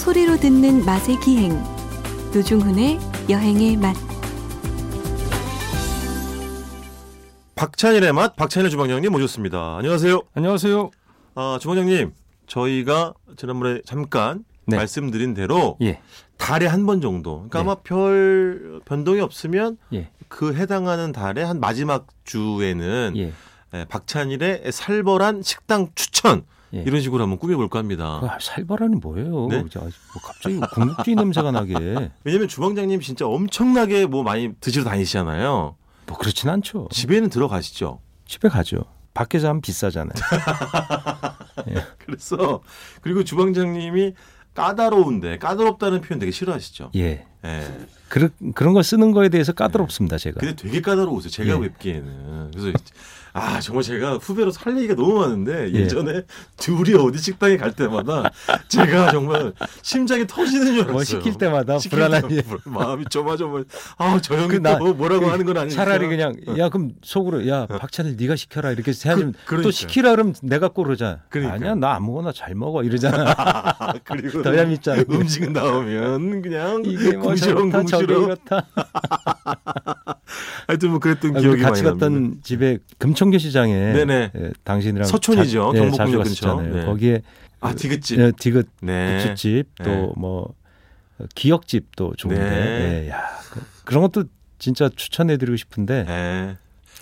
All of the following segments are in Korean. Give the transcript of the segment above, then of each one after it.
소리로 듣는 맛의 기행 노중훈의 여행의 맛 박찬일의 맛 박찬일 주방장님 모셨습니다. 안녕하세요. 안녕하세요. 아, 주방장님 저희가 지난번에 잠깐 네. 말씀드린 대로 예. 달에 한 번 정도. 그러니까 네. 아마 별 변동이 없으면 예. 그 해당하는 달의 한 마지막 주에는 예. 예, 박찬일의 살벌한 식당 추천 예. 이런 식으로 한번 꾸며볼까 합니다. 그 살벌한이 뭐예요? 네? 자, 뭐 갑자기 궁극주의 냄새가 나게. 왜냐면 주방장님 진짜 엄청나게 뭐 많이 드시러 다니시잖아요. 뭐 그렇진 않죠. 집에는 들어가시죠. 집에 가죠. 밖에서 하면 비싸잖아요. 그래서 그리고 주방장님이 까다로운데 까다롭다는 표현 되게 싫어하시죠. 예. 예. 그런 그런 거 쓰는 거에 대해서 까다롭습니다, 제가. 근데 되게 까다로우세요. 제가 예. 뵙기에는. 그래서 아 정말 제가 후배로 살 얘기가 너무 많은데 예. 예전에 둘이 어디 식당에 갈 때마다 제가 정말 심장이 터지는 줄 알았어요. 뭐 시킬 때마다 시킬 불안한 때마다 마음이 조마조마. 아저 형이 그 나- 또 뭐라고 그 하는 건 아니니까. 차라리 그냥 야 그럼 속으로 야 박찬일 네가 시켜라 이렇게 해야지 그-. 또 시키라 그러면 내가 꼬르잖아. 그러니까요. 아니야 나 아무거나 잘 먹어 이러잖아. 아, 그리고 더 얄밉잖아요. 음식 나오면 그냥 이게 뭐 궁시렁 궁시렁. 하여튼 뭐 그랬던 아, 기억이 같이 많이 갔던 납니다. 집에 금천교 시장에 네네. 예, 당신이랑 서촌이죠. 자, 예, 경복궁역 자주 근처. 네. 거기에 아 디귿집. 예, 디귿 네. 국수집 네. 또뭐 기역집도 좋은데 네. 예, 야, 그, 런 것도 진짜 추천해드리고 싶은데 네.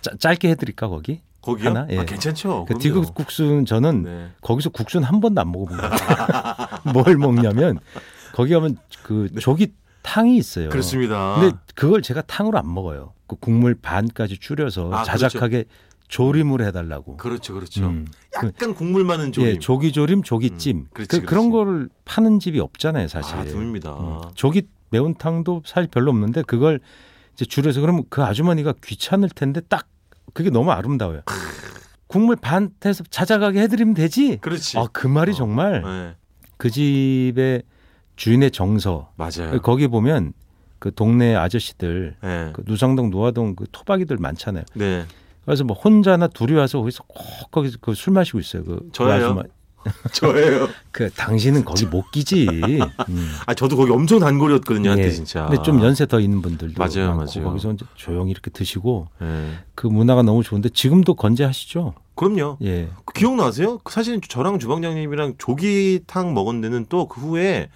짜- 짧게 해드릴까 거기? 거기요? 하나? 예. 아, 괜찮죠. 그. 디귿 국수는 저는 네. 거기서 국수는 한 번도 안 먹어본 거예요. 뭘 먹냐면 거기 가면 그 조기 탕이 있어요. 네. 그렇습니다. 근데 그걸 제가 탕으로 안 먹어요. 그 국물 반까지 줄여서 아, 자작하게 조림을 해달라고. 그렇죠, 그렇죠. 음. 그- 약간 국물 많은 조림. 예, 조기조림, 조기찜. 음, 그렇지, 그, 그렇지. 런 거를 파는 집이 없잖아요, 사실. 아, 드뭅니다. 음, 조기 매운탕도 사실 별로 없는데 그걸 이제 줄여서 그러면 그 아주머니가 귀찮을 텐데 딱 그게 너무 아름다워요. 국물 반 해서 자작하게 해드리면 되지. 그렇지. 아, 그 말이 어. 정말 네, 그 집의 주인의 정서. 맞아요. 거기 보면 그 동네 아저씨들 네. 그 누상동 노화동 그 토박이들 많잖아요. 네. 그래서 뭐 혼자나 둘이 와서 거기서 꼭 거기서 그 술 마시고 있어요. 그, 그 저예요? 아줌마. 저예요. 그 당신은 거기 못 끼지. 음. 아, 저도 거기 엄청 단골이었거든요, 한때 예. 진짜. 근데 좀 연세 더 있는 분들도 맞아요, 맞아요. 거기서 이제 조용히 이렇게 드시고 네. 그 문화가 너무 좋은데 지금도 건재하시죠? 그럼요. 예. 그 기억나세요? 그 사실 저랑 주방장님이랑 조기탕 먹은 데는 또 그 후에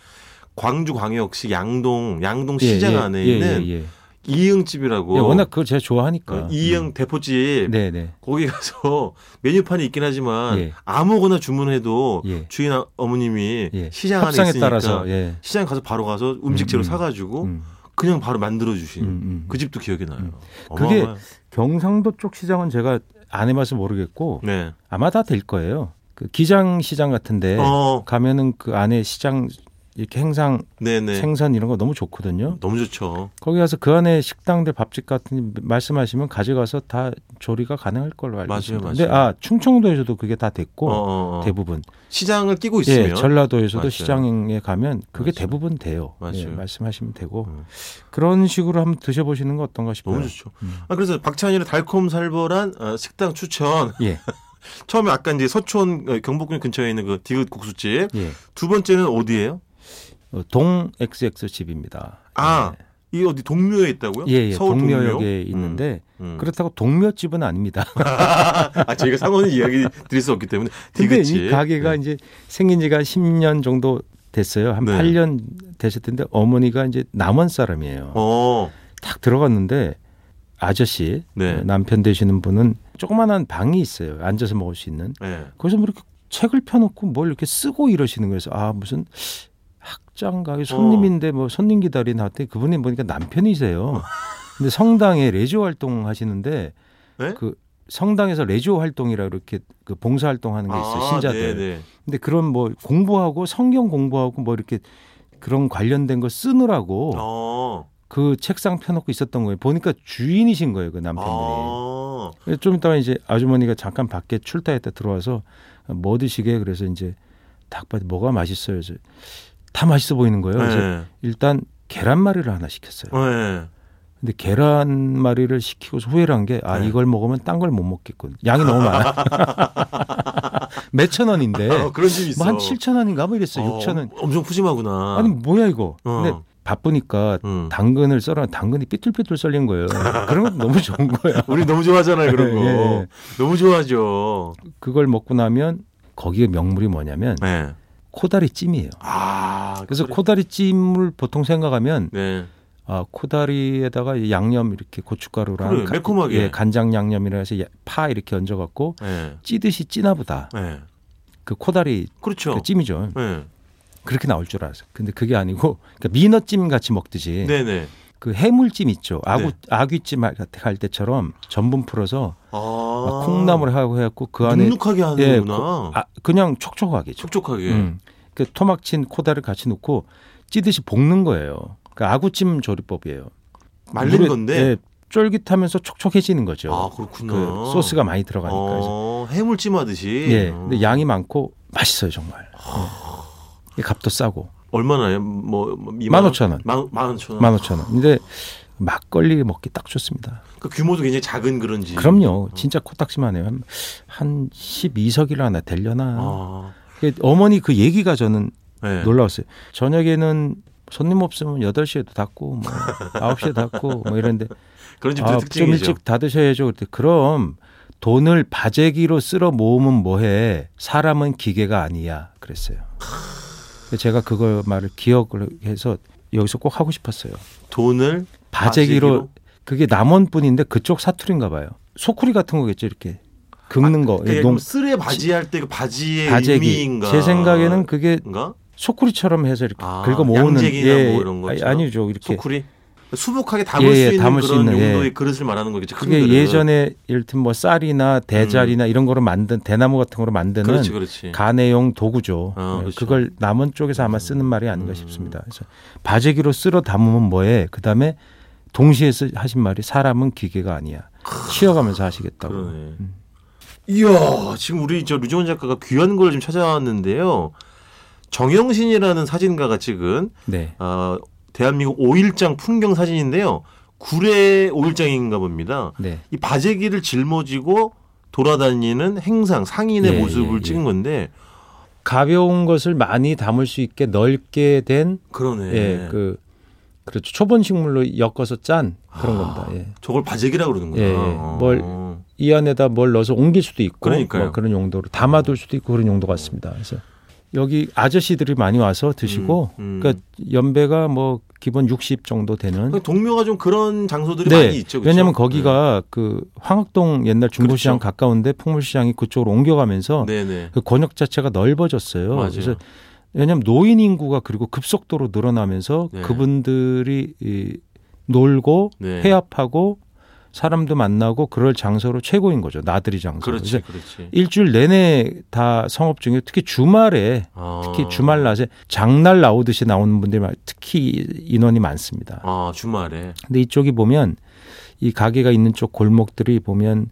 광주 광역시 양동 양동 시장 예, 예, 안에 예, 있는. 이응집이라고 예, 워낙 그걸 제가 좋아하니까. 그 이응 음. 대포집 네, 네. 거기 가서 메뉴판이 있긴 하지만 예. 아무거나 주문해도 예. 주인 아- 어머님이 예. 시장 안에 있으니까 따라서 예. 시장 가서 바로 가서 음식 재료 음, 음. 사가지고 음. 그냥 바로 만들어 주신 음, 음. 그 집도 기억이 나요. 음. 그게. 경상도 쪽 시장은 제가 안 해봐서 모르겠고 네. 아마 다 될 거예요. 그 기장 시장 같은데 어, 가면은 그 안에 시장 이렇게 행상 네네. 생선 이런 거 너무 좋거든요. 너무 좋죠. 거기 가서 그 안에 식당들 밥집 같은 말씀하시면 가져가서 다 조리가 가능할 걸로 알고 맞아요, 있습니다. 맞아요. 근데 아 충청도에서도 그게 다 됐고 어, 어, 어. 대부분 시장을 끼고 있으면 예 전라도에서도 맞아요. 시장에 가면 그게. 대부분 돼요. 맞아요. 예, 말씀하시면 되고 음. 그런 식으로 한번 드셔보시는 거 어떤가 싶어요. 너무 좋죠. 음. 아 그래서 박찬일의 달콤살벌한 어, 식당 추천. 예, 처음에 아까 이제 서촌 어, 경복궁 근처에 있는 그 디귿 국수집. 예. 두 번째는 어디예요? 어, 동 XX 집입니다. 아, 이 어디 동묘에 있다고요? 예, 예, 서울 동묘역에 동묘? 있는데 음. 그렇다고 동묘집은 아닙니다. 아 저희가 상호는 이야기 드릴 수 없기 때문에 근데. 이 가게가 네. 이제 생긴 지가 10년 정도 됐어요. 한 네. 8년 됐을 텐데 어머니가 이제 남원 사람이에요. 어, 딱 들어갔는데 아저씨 네. 남편 되시는 분은 조그만한 방이 있어요. 앉아서 먹을 수 있는. 네. 거기서 뭐 이렇게 책을 펴놓고 뭘 이렇게 쓰고 이러시는 거예요. 그래서 아 무슨 학장가 손님인데 뭐 손님 기다리는 하더니 그분이 보니까 남편이세요. 근데 성당에 레지오 활동 하시는데 네? 그 성당에서 레지오 활동이라 이렇게 그 봉사 활동하는 게 있어요. 아, 신자들. 네네. 근데 그런 뭐 공부하고 성경 공부하고 뭐 이렇게 그런 관련된 거 쓰느라고 어, 그 책상 펴놓고 있었던 거예요. 보니까 주인이신 거예요, 그 남편분이. 아, 그래서 좀 이따가 이제 아주머니가 잠깐 밖에 출타했다 들어와서 뭐 드시게 그래서 이제 닭발 뭐가 맛있어요. 그래서 다 맛있어 보이는 거예요. 그래서 네. 일단 계란말이를 하나 시켰어요. 네. 근데 계란말이를 시키고서 후회를 한 게아 네. 이걸 먹으면 딴 걸 못 먹겠군. 양이 너무 많아. 몇천 원인데 어, 그런 집 있어. 뭐한 7천 원인가 뭐 이랬어요. 어, 6천 원. 엄청 푸짐하구나. 아니 뭐야 이거. 어. 근데 바쁘니까 음. 당근을 썰어 당근이 삐뚤삐뚤 썰린 거예요. 그런 건 너무 좋은 거야. 우리 너무 좋아하잖아요 그런 거. 예, 예. 너무 좋아하죠. 그걸 먹고 나면 거기에 명물이 뭐냐면 네. 코다리 찜이에요. 아 그래서 그래. 코다리 찜을 보통 생각하면 네. 아, 코다리에다가 양념 이렇게 고춧가루랑 그래, 매콤하게. 예, 간장 양념이라 해서 야- 파 이렇게 얹어 갖고 네. 찌듯이 찌나 보다. 네. 그 코다리 그렇죠. 그 찜이죠. 네. 그렇게 나올 줄 알았어요. 근데 그게 아니고 그러니까 미너찜 같이 먹듯이 네네. 그 해물찜 있죠. 아구 네. 아귀찜 할- 할 때처럼 전분 풀어서 아. 막 콩나물 하고 해갖고 그 안에 눅눅하게 예, 하는구나. 아, 그냥 촉촉하게 촉촉하게. 음. 그 토막친 코다를 같이 넣고 찌듯이 볶는 거예요. 그 아구찜 조리법이에요. 말린 건데. 예, 쫄깃하면서 촉촉해지는 거죠. 아 그렇구나. 그 소스가 많이 들어가니까. 어, 해물찜 하듯이. 예. 어. 근데 양이 많고 맛있어요 정말. 예. 값도 싸고 얼마나요? 뭐, 뭐 15,000원. 만, 만 오천 원. 만 오천 원. 근데 막걸리 먹기 딱 좋습니다. 그 규모도 굉장히 작은 그런지. 그럼요. 진짜 코딱지만 해요. 한, 한 12석이나 하나 되려나. 아. 그 어머니 그 얘기가 저는 네. 놀라웠어요. 저녁에는 손님 없으면 8시에도 닫고 뭐 9시에 닫고 뭐 이런데 그런 집들 아, 좀 특징이죠. 일찍 닫으셔야죠. 그때 그럼 돈을 바제기로 쓸어 모으면 뭐해? 사람은 기계가 아니야. 그랬어요. 제가 그걸 말을 기억을 해서 여기서 꼭 하고 싶었어요. 돈을 바제기로, 바제기로? 그게 남원뿐인데 그쪽 사투리인가 봐요. 소쿠리 같은 거겠죠. 이렇게 긁는 거. 그게 예, 농- 쓰레 바지 할 때 그 바지의 바제기. 의미인가? 제 생각에는 그게? 소쿠리처럼 해서 이렇게 아, 긁어 모으는 양재기나 뭐 이런 아니, 것처럼? 아니죠. 이렇게 소쿠리? 수북하게 담을 예, 예, 수 있는 담을 수 그런 있는, 예. 용도의 그릇을 말하는 거겠죠. 큰 그게 그릇. 예전에 이를테면 뭐 쌀이나 대자리나 이런 거로 만든 대나무 같은 거로 만드는 음. 그렇지, 그렇지. 가내용 도구죠. 어, 예, 그렇죠. 그걸 남원 쪽에서 아마 쓰는 말이 아닌가 음. 싶습니다. 그래서 바제기로 쓸어 담으면 뭐해? 그다음에 동시에 쓰, 하신 말이 사람은 기계가 아니야. 쉬어가면서 하시겠다고. 음. 이야, 지금 우리 저 류정원 작가가 귀한 걸 좀 찾아왔는데요. 정영신이라는 사진가가 찍은 네. 어, 대한민국 5일장 풍경 사진인데요. 구례 5일장인가 봅니다. 네. 이 바제기를 짊어지고 돌아다니는 행상 상인의 예, 모습을 예, 예. 찍은 건데 가벼운 것을 많이 담을 수 있게 넓게 된 그러네. 예, 그 그렇죠. 초본 식물로 엮어서 짠 그런 아. 겁니다. 예. 저걸 바제기라고 그러는구나. 예, 예. 어. 뭘이 안에다 뭘 넣어서 옮길 수도 있고 그러니까요. 뭐 그런 용도로 담아둘 수도 있고 그런 용도 같습니다. 그래서 여기 아저씨들이 많이 와서 드시고 음, 음. 그러니까 연배가 뭐 기본 60 정도 되는 동묘가 좀 그런 장소들이 네. 많이 있죠. 그렇죠? 왜냐하면 거기가 그 황학동 옛날 중고시장 그렇죠. 가까운데 풍물시장이 그쪽으로 옮겨가면서 네, 네. 그 권역 자체가 넓어졌어요. 맞아요. 그래서 왜냐하면 노인 인구가 그리고 급속도로 늘어나면서 네. 그분들이 이 놀고 네. 회합하고 사람도 만나고 그럴 장소로 최고인 거죠. 나들이 장소. 그렇지, 그렇지. 일주일 내내 다 성업 중에 특히 주말에 아. 특히 주말 낮에 장날 나오듯이 나오는 분들이 많- 특히 인원이 많습니다. 아 주말에. 근데 이쪽이 보면 이 가게가 있는 쪽 골목들이 보면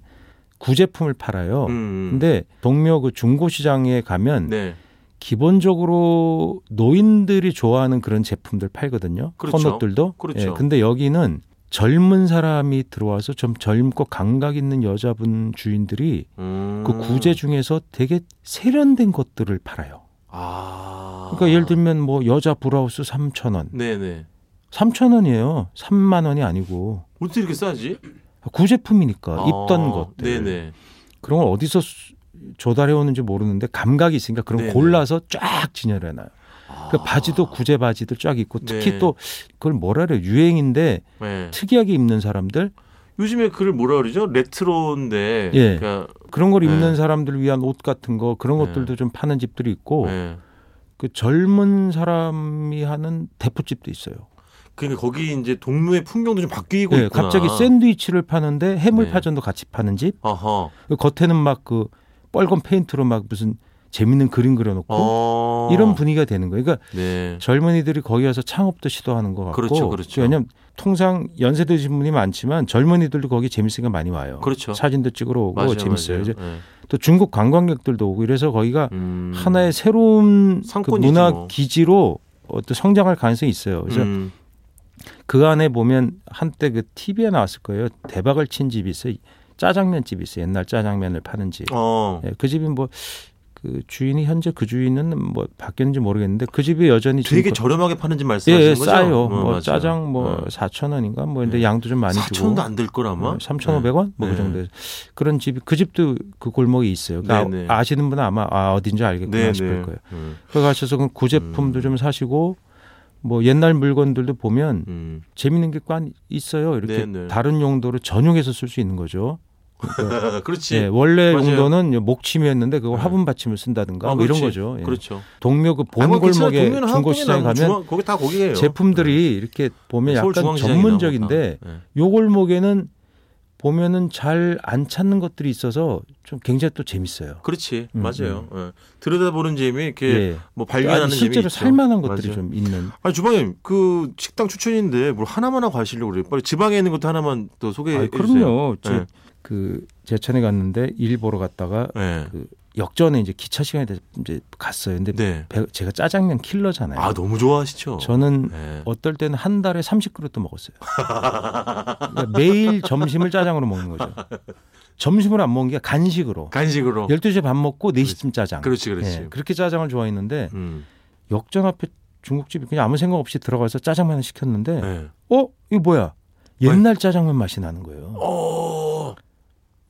구제품을 팔아요. 음. 근데 동묘 그 중고시장에 가면 네. 기본적으로 노인들이 좋아하는 그런 제품들 팔거든요. 그렇죠. 헌옷들도. 그렇죠. 예, 근데 여기는 젊은 사람이 들어와서 좀 젊고 감각 있는 여자분 주인들이 음. 그 구제 중에서 되게 세련된 것들을 팔아요. 아. 그러니까 예를 들면 뭐 여자 브라우스 3천 원, 네네. 3천 원이에요. 3만 원이 아니고 어떻게 이렇게 싸지? 구제품이니까 아, 입던 것들 네네. 그런 걸 어디서 수- 조달해 오는지 모르는데 감각이 있으니까 그런 거 네네. 골라서 쫙 진열해 놔요. 그 아. 바지도 구제 바지들 쫙 있고 특히 네. 또 그걸 뭐라 그래요 유행인데 네. 특이하게 입는 사람들 요즘에 그걸 뭐라 그러죠? 레트로인데. 예. 그러니까, 그런 걸 네. 입는 사람들 위한 옷 같은 거 그런 네. 것들도 좀 파는 집들이 있고 네. 그 젊은 사람이 하는 대포집도 있어요. 그러니까 거기 이제 동묘의 풍경도 좀 바뀌고 예, 있구나. 갑자기 샌드위치를 파는데 해물 네. 파전도 같이 파는 집. 아하. 그 겉에는 막 그 빨간 페인트로 막 무슨 재밌는 그림 그려놓고 어. 이런 분위기가 되는 거예요. 그러니까 네. 젊은이들이 거기 와서 창업도 시도하는 것 같고 그렇죠, 그렇죠. 왜냐하면 통상 연세 드신 분이 많지만 젊은이들도 거기 재밌으니까 많이 와요. 그렇죠. 사진도 찍으러 오고 맞아요, 재밌어요. 맞아요. 이제 네. 또 중국 관광객들도 오고 이래서 거기가 음. 하나의 새로운 그 문화 뭐. 기지로 어떤 성장할 가능성이 있어요. 그래서 음. 그 안에 보면 한때 그 TV에 나왔을 거예요. 대박을 친 집이 있어요. 짜장면 집이 있어요. 옛날 짜장면을 파는 집. 어. 예, 그 집이 뭐 그 주인이 현재 그 주인은 뭐 바뀌었는지 모르겠는데 그 집이 여전히 되게 그- 저렴하게 파는지 예, 말씀하시는 예, 거죠? 싸요. 어, 뭐 맞아요. 짜장 뭐 어. 4천 원인가 뭐 근데 네. 양도 좀 많이 주고 4천도 안 될 걸 아마. 3,500원 뭐 네. 그 정도 그런 집이 그 집도 그 골목이 있어요. 그러니까 네, 네. 아시는 분은 아마 아 어딘지 알겠구나 네, 싶을 네. 거예요. 음, 거기 가셔서 그 구제품도 음. 좀 사시고 뭐 옛날 물건들도 보면 음. 재밌는 게 꽤 있어요. 이렇게 네, 네. 다른 용도로 전용해서 쓸 수 있는 거죠. 그렇지. 예, 원래 맞아요. 용도는 목침이었는데 그걸 네. 화분 받침을 쓴다든가 어, 뭐 이런. 거죠. 예. 그렇죠. 동묘 그본 아마 괜찮아요. 골목에 동네는 중고시장에 가면 중앙- 거기 다 거기예요. 제품들이 이렇게 보면 약간 전문적인데 뭐 다. 요 골목에는 보면은 잘 안 찾는 것들이 있어서 좀 굉장히 또 재밌어요. 그렇지 음, 맞아요. 예. 들여다보는 재미 이렇게 예. 뭐 발견하는 아니, 재미 실제로 있죠. 살만한 것들이 맞아요. 좀 있는. 아니 주방님 그 식당 추천인데 뭘 하나만 하고 가시려고 그래요. 빨리 지방에 있는 것도 하나만 또 소개해 아니, 주세요. 그럼요. 제, 네. 그 제천에 갔는데 일 보러 갔다가 네. 그 역전에 이제 기차 시간이 돼서 이제 갔어요. 근데 네. 배- 제가 짜장면 킬러잖아요. 아 너무 좋아하시죠. 저는 네. 어떨 때는 한 달에 30그릇도 먹었어요. 그러니까 매일 점심을 짜장으로 먹는 거죠. 점심을 안 먹은 게 간식으로. 간식으로. 12시에 밥 먹고 4시쯤 짜장. 그렇지 그렇지. 예, 그렇게 짜장을 좋아했는데 음. 역전 앞에 중국집이 그냥 아무 생각 없이 들어가서 짜장면을 시켰는데 네. 어? 이거 뭐야? 옛날 짜장면 맛이 나는 거예요. 어.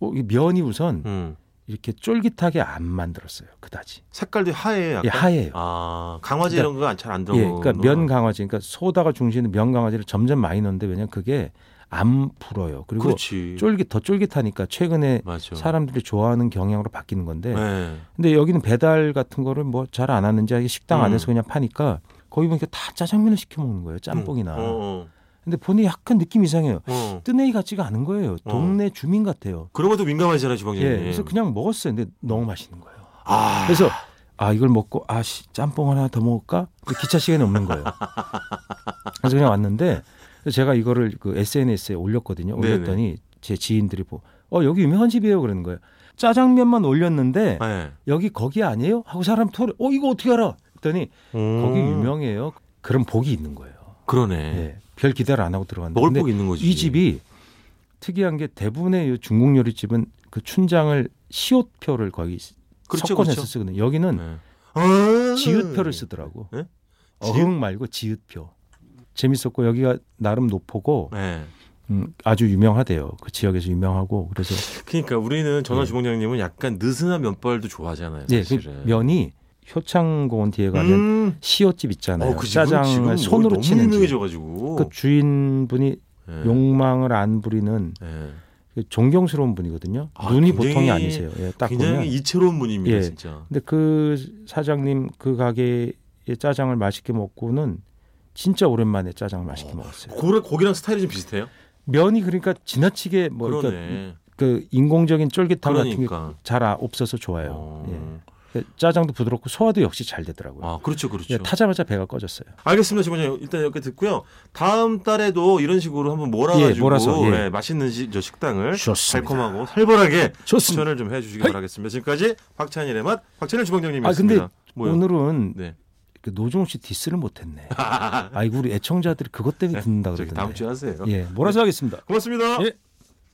어, 이 면이 우선 음. 이렇게 쫄깃하게 안 만들었어요. 그다지. 색깔도 하얘 약간. 예, 하얘요. 아 강화제 그러니까- 이런 거 잘안 예. 그러니까 면 강화제, 그러니까 소다가 중심인 면 강화제를 점점 많이 넣는데 왜냐면 그게 안 불어요. 그리고 그렇지. 쫄깃 더 쫄깃하니까 최근에 맞아. 사람들이 좋아하는 경향으로 바뀌는 건데 네. 근데 여기는 배달 같은 거를 뭐 잘 안 하는지 식당 음. 안에서 그냥 파니까 거기 보니까 다 짜장면을 시켜 먹는 거예요. 짬뽕이나. 어, 근데 보니 약간 느낌 이상해요. 어, 어. 뜨내기 같지가 않은 거예요. 어. 동네 주민 같아요. 그런 것도 민감하시잖아요 주방장님. 예. 그래서 그냥 먹었어요. 근데 너무 맛있는 거예요. 아. 그래서 아 이걸 먹고 아 씨, 짬뽕 하나 더 먹을까? 근데 기차 시간이 없는 거예요. 그래서 그냥 왔는데 제가 이거를 그 SNS에 올렸거든요. 네네. 올렸더니 제 지인들이 보, 어 여기 유명한 집이에요 그러는 거예요. 짜장면만 올렸는데 네. 여기 거기 아니에요? 하고 사람 토를 어 이거 어떻게 알아? 거기 음. 유명해요. 그런 복이 있는 거예요. 그러네. 예. 별 기대를 안 하고 들어갔는데 먹을 복이 있는 거지. 이 집이 특이한 게 대부분의 이 중국 요리집은 그 춘장을 시옷표를 거의 그렇죠, 섞어내서 그렇죠. 쓰거든요. 여기는 네. 아. 지읒표를 쓰더라고. 네? 어흥 말고 지읒표. 재밌었고 여기가 나름 노포고 네. 음, 아주 유명하대요. 그 지역에서 유명하고 그래서 그러니까 우리는 전화 예. 주방장님은 약간 느슨한 면발도 좋아하잖아요. 예, 그 사실은. 면이 효창공원 뒤에 가면 음. 시옷집 있잖아요. 어, 그 짜장을 지금 손으로 치는 집. 유명해져가지고. 그 주인분이 예. 욕망을 안 부리는 예. 그 존경스러운 분이거든요. 아, 눈이 굉장히- 보통이 아니세요. 예, 딱 굉장히 보면. 이채로운 분입니다, 예. 진짜. 근데 그 사장님 그 가게의 짜장을 맛있게 먹고는 진짜 오랜만에 짜장을 맛있게 먹었어요. 고래 고기랑 스타일이 좀 비슷해요. 면이 그러니까 지나치게 뭐 그러니까 그러네. 그 인공적인 쫄깃함 같은 그러니까. 게잘 없어서 좋아요. 어. 예. 짜장도 부드럽고 소화도 역시 잘 되더라고요. 아, 그렇죠, 그렇죠. 예, 타자마자 배가 꺼졌어요. 알겠습니다, 주방장님. 일단 이렇게 듣고요. 다음 달에도 이런 식으로 한번 몰아가지고 예, 몰아서, 예. 예, 맛있는 시, 저 식당을 좋습니다. 달콤하고 살벌하게 좋습니다. 추천을 좀 해주시기 바라겠습니다. 지금까지 박찬일의 맛 박찬일 아 주방장님이었습니다. 근데 뭐요? 오늘은 네. 그 노종욱 씨 디스를 못했네. 아이고 우리 애청자들이 그것 때문에 듣는다 저기 그러던데. 다음 주에 하세요. 예, 몰아서 하겠습니다. 고맙습니다. 예.